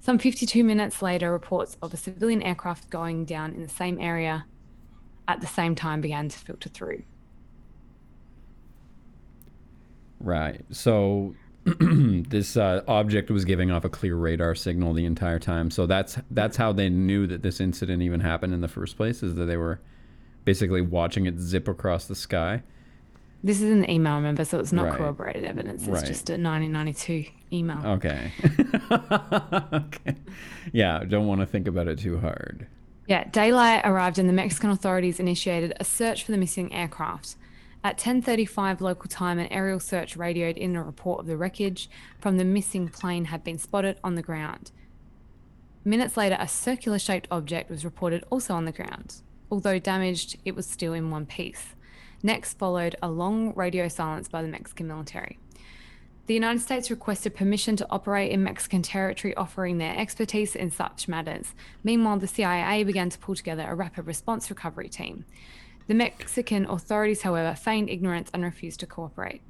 Some 52 minutes later, reports of a civilian aircraft going down in the same area at the same time began to filter through. Right. So this uh, object was giving off a clear radar signal the entire time. So that's that's how they knew that this incident even happened in the first place. Is that they were basically watching it zip across the sky. This is an email, remember, so it's not Right. corroborated evidence. It's Right. just a 1992 email. Okay. okay. Yeah. Don't want to think about it too hard. Yeah, daylight arrived and the Mexican authorities initiated a search for the missing aircraft. At 10:35 local time, an aerial search radioed in a report of the wreckage from the missing plane had been spotted on the ground. Minutes later, a circular-shaped object was reported also on the ground. Although damaged, it was still in one piece. Next followed a long radio silence by the Mexican military. The United States requested permission to operate in Mexican territory, offering their expertise in such matters. Meanwhile, the CIA began to pull together a rapid response recovery team. The Mexican authorities, however, feigned ignorance and refused to cooperate.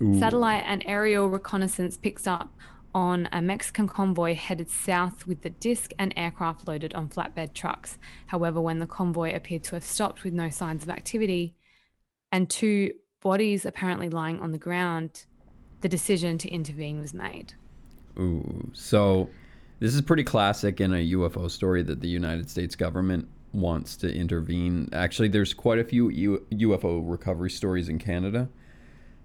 Ooh. Satellite and aerial reconnaissance picks up on a Mexican convoy headed south with the disc and aircraft loaded on flatbed trucks. However, when the convoy appeared to have stopped with no signs of activity and two bodies apparently lying on the ground, the decision to intervene was made. Ooh. So this is pretty classic in a UFO story that the United States government wants to intervene. Actually, there's quite a few U- UFO recovery stories in Canada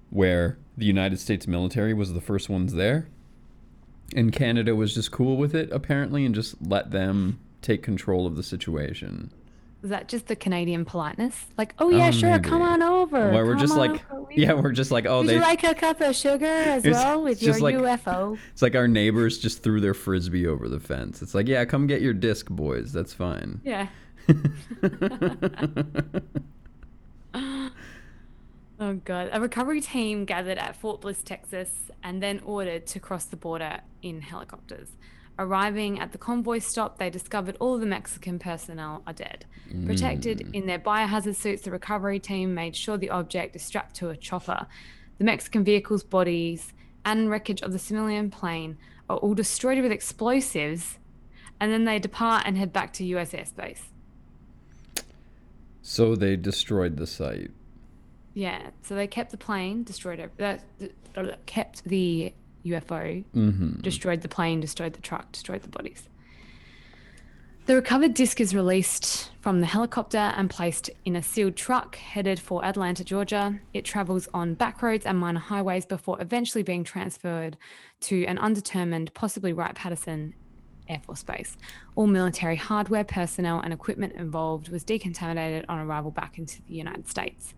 where the United States military was the first ones there. And Canada was just cool with it, apparently, and just let them take control of the situation. Is that just the Canadian politeness? Like, oh yeah, Oh, sure, come on over. Where we're come just like, over. Yeah, we're just like, oh, Would they. you like a cup of sugar as well with your like- UFO? It's like our neighbors just threw their frisbee over the fence. It's like, yeah, come get your disc, boys. That's fine. Yeah. Oh god. A recovery team gathered at Fort Bliss, Texas, and then ordered to cross the border in helicopters. Arriving at the convoy stop, they discovered all the Mexican personnel are dead. Protected hmm. in their biohazard suits, the recovery team made sure the object is strapped to a chopper. The Mexican vehicle's bodies and wreckage of the civilian plane are all destroyed with explosives, and then they depart and head back to US airspace. So they destroyed the site. Yeah, so they kept the plane, destroyed it. Uh, uh, kept the UFO, Mm-hmm. destroyed the plane, destroyed the truck, destroyed the bodies. The recovered disc is released from the helicopter and placed in a sealed truck headed for Atlanta, Georgia. It travels on back roads and minor highways before eventually being transferred to an undetermined, possibly Wright Patterson Air Force Base. All military hardware, personnel, and equipment involved was decontaminated on arrival back into the United States.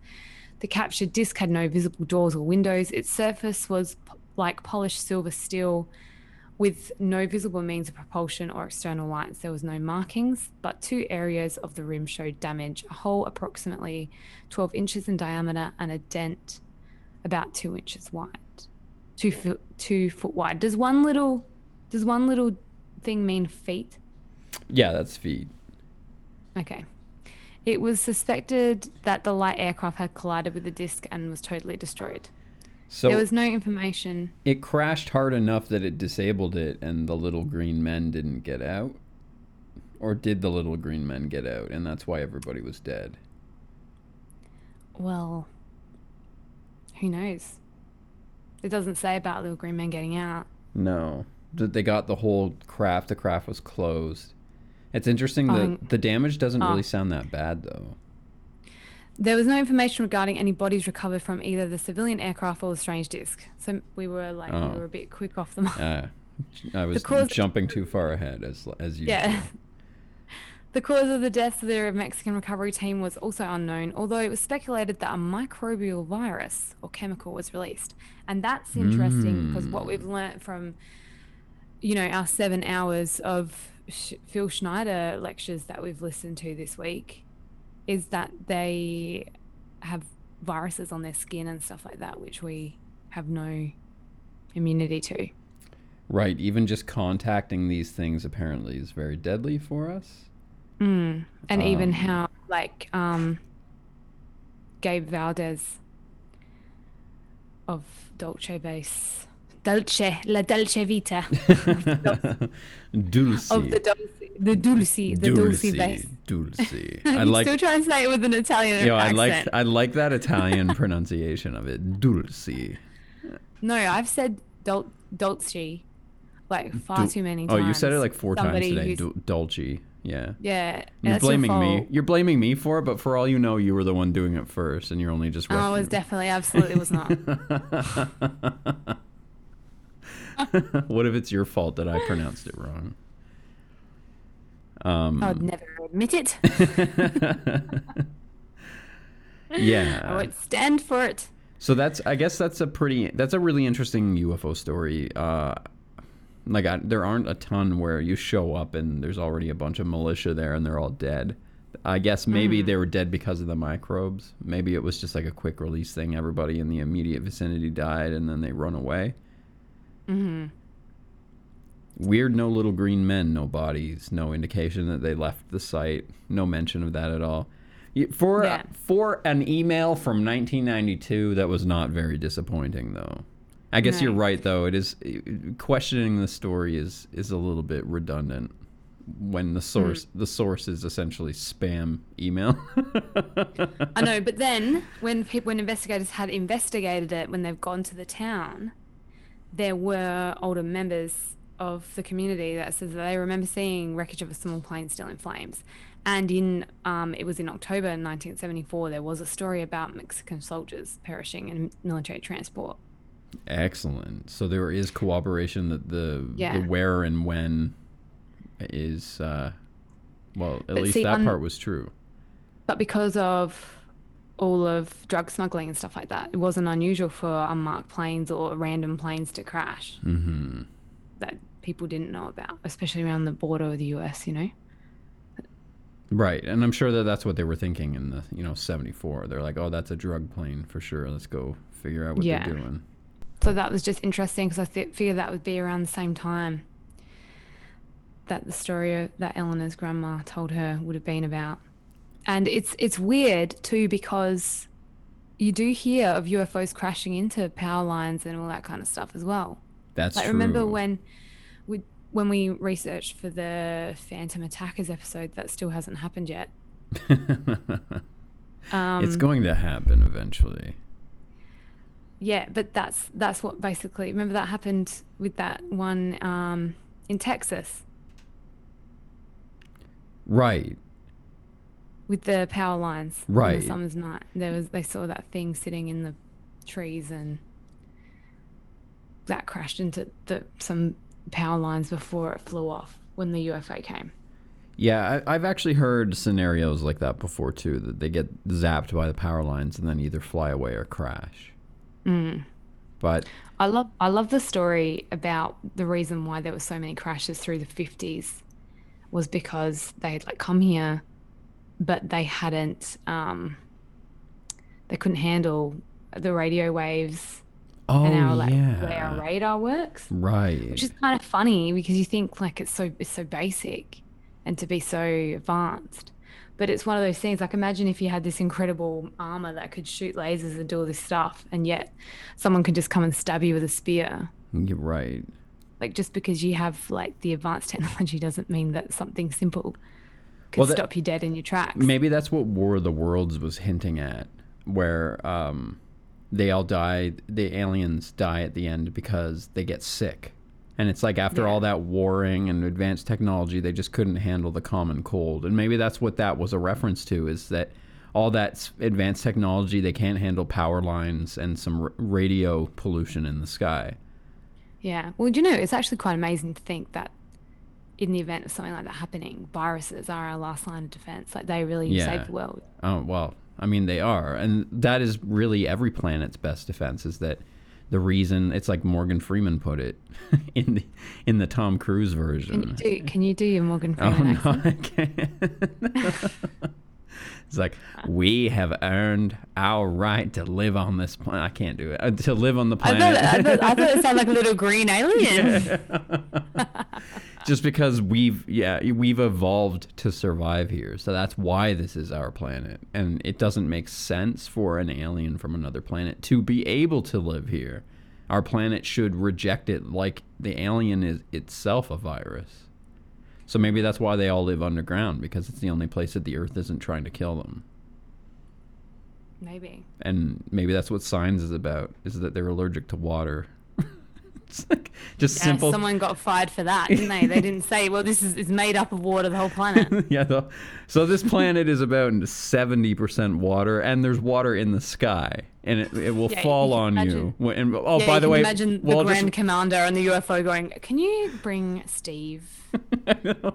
The captured disc had no visible doors or windows. Its surface was p- like polished silver steel with no visible means of propulsion or external lights. There was no markings, but two areas of the rim showed damage a hole approximately 12 inches in diameter and a dent about two inches wide. Two foot, two foot wide. Does one little, does one little thing mean feet? Yeah, that's feet. Okay. It was suspected that the light aircraft had collided with the disc and was totally destroyed. So there was no information. it crashed hard enough that it disabled it, and the little green men didn't get out. Or did the little green men get out, and that's why everybody was dead? Well, who knows? It doesn't say about little green men getting out. No, they got the whole craft. The craft was closed. It's interesting that Um, the damage doesn't oh. really sound that bad, though. There was no information regarding any bodies recovered from either the civilian aircraft or the strange disc. So we were like, Oh. we were a bit quick off the mark. Uh, I was cause- jumping too far ahead, as as usual. Yeah. The cause of the deaths of the Mexican recovery team was also unknown, although it was speculated that a microbial virus or chemical was released. And that's interesting because what we've learnt from, you know, our seven hours of Sh- Phil Schneider lectures that we've listened to this week is that they have viruses on their skin and stuff like that, which we have no immunity to. Right. Even just contacting these things apparently is very deadly for us. Mm. And even Um, how, like, um, Gabe Valdez of Dolce Base, Dolce, La Dolce Vita, Dulce. of the Dulce, the Dulce, the Dulce, Base. Dulce. I like still translate it with an Italian Yo, I like I like that Italian pronunciation of it. Dulce. No, I've said Dol- Dolce like far Dul- too many times. Oh, you said it like four times today. Dul- Dulce. Yeah. Yeah, You're that's your blaming me. You're blaming me for it, but for all you know, you were the one doing it first, and you're only just. Oh, I was definitely, absolutely was not. what if it's your fault that I pronounced it wrong? Um, I would never admit it. yeah. I would stand for it. So that's I guess that's a pretty that's a really interesting UFO story. Uh, like I, there aren't a ton where you show up and there's already a bunch of militia there and they're all dead. I guess maybe they were dead because of the microbes. Maybe it was just like a quick release thing. Everybody in the immediate vicinity died and then they run away. Hmm Weird, no little green men, no bodies, no indication that they left the site, no mention of that at all. For uh, Yeah. for an email from 1992, that was not very disappointing, though. I guess you're right, though. It is uh, questioning the story is is a little bit redundant when the mm-hmm. source the source is essentially spam email. I know, but then when people, when investigators had investigated it, when they've gone to the town, there were older members of the community that says that they remember seeing wreckage of a small plane still in flames. And in um, it was in October 1974, there was a story about Mexican soldiers perishing in military transport. Excellent. So there is cooperation that the Yeah. the where and when is uh, well, at But least see, that part was true. But because of all of drug smuggling and stuff like that, it wasn't unusual for unmarked planes or random planes to crash hmm that people didn't know about, especially around the border of the US, you know? Right, and I'm sure that that's what they were thinking in the you know '74. They're like, oh, that's a drug plane for sure. Let's go figure out what Yeah. they're doing. So that was just interesting because I th- figured that would be around the same time that the story that Eleanor's grandma told her would have been about. And it's it's weird too because you do hear of UFOs crashing into power lines and all that kind of stuff as well. That's Like true. remember when we when we researched for the Phantom Attackers episode that still hasn't happened yet. Um, it's going to happen eventually. Yeah, but that's that's what basically. Remember that happened with that one um, in Texas Right. With the power lines. Right. the summer's night, there was they saw that thing sitting in the trees and that crashed into the some power lines before it flew off when the UFO came. Yeah, I, I've actually heard scenarios like that before too. That they get zapped by the power lines and then either fly away or crash. Mm. But I love I love the story about the reason why there were so many crashes through the 50s was because they had like come here but they hadn't um they couldn't handle the radio waves oh and our like yeah, way our radar works. Right. which is kind of funny because you think like it's so it's so basic and to be so advanced. But it's one of those things like imagine if you had this incredible armor that could shoot lasers and do all this stuff and yet someone could just come and stab you with a spear. You're right. like just because you have like the advanced technology doesn't mean that something simple could Well, that- stop you dead in your tracks Maybe that's what War of the Worlds was hinting at, where um, they all die. The aliens die at the end because they get sick, and it's like after Yeah. all that warring and advanced technology, they just couldn't handle the common cold. And maybe that's what that was a reference to: is that all that advanced technology they can't handle power lines and some r- radio pollution in the sky. yeah well do you know it's actually quite amazing to think that in the event of something like that happening viruses are our last line of defense like they really Yeah. save the world Oh well, I mean they are, and that is really every planet's best defense. Is that the reason? It's like Morgan Freeman put it in the in the Tom Cruise version. can you do, can you do your morgan Freeman? oh no, accent I can't. It's like we have earned our right to live on this planet. I can't do it. Uh, to live on the I planet. thought, I, thought, I thought it sounded like a little green alien. Just because we've yeah we've evolved to survive here. So that's why this is our planet. And it doesn't make sense for an alien from another planet to be able to live here. Our planet should reject it like the alien is itself a virus. So maybe that's why they all live underground because it's the only place that the earth isn't trying to kill them. Maybe. and maybe that's what signs is about is that they're allergic to water like just Yeah, simple someone got fired for that, didn't they? They didn't say, well, this is, is made up of water, the whole planet. yeah. The, so this planet is about seventy percent water, and there's water in the sky, and it, it will Yeah, fall can on you. imagine- When- And, oh, yeah, by you the way, imagine well, the just- Grand Commander and the UFO going, can you bring Steve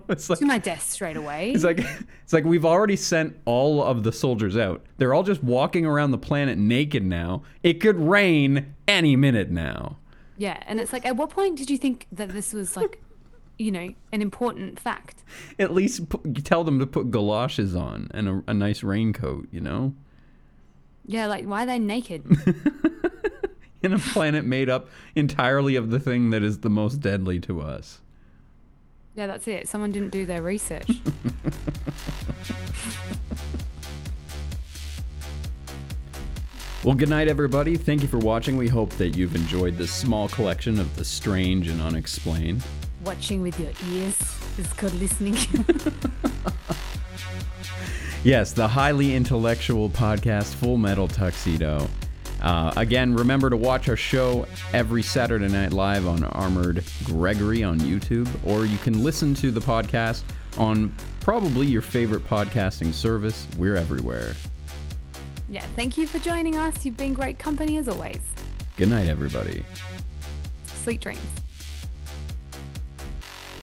it's like to my desk straight away? it's like it's like we've already sent all of the soldiers out. They're all just walking around the planet naked now. It could rain any minute now. Yeah, and it's like, at what point did you think that this was like, you know, an important fact? At least put, tell them to put galoshes on and a, a nice raincoat. You know. Yeah, like, why are they naked? in a planet made up entirely of the thing that is the most deadly to us. yeah, that's it. Someone didn't do their research. Well, good night, everybody. Thank you for watching. We hope that you've enjoyed this small collection of the strange and unexplained. Watching with your ears is called listening. Yes, the highly intellectual podcast Full Metal Tuxedo. Uh, again, remember to watch our show every Saturday night live on Armoured Gregory on YouTube, or you can listen to the podcast on probably your favorite podcasting service. We're everywhere. Yeah, thank you for joining us. You've been great company as always. Good night, everybody. Sweet dreams.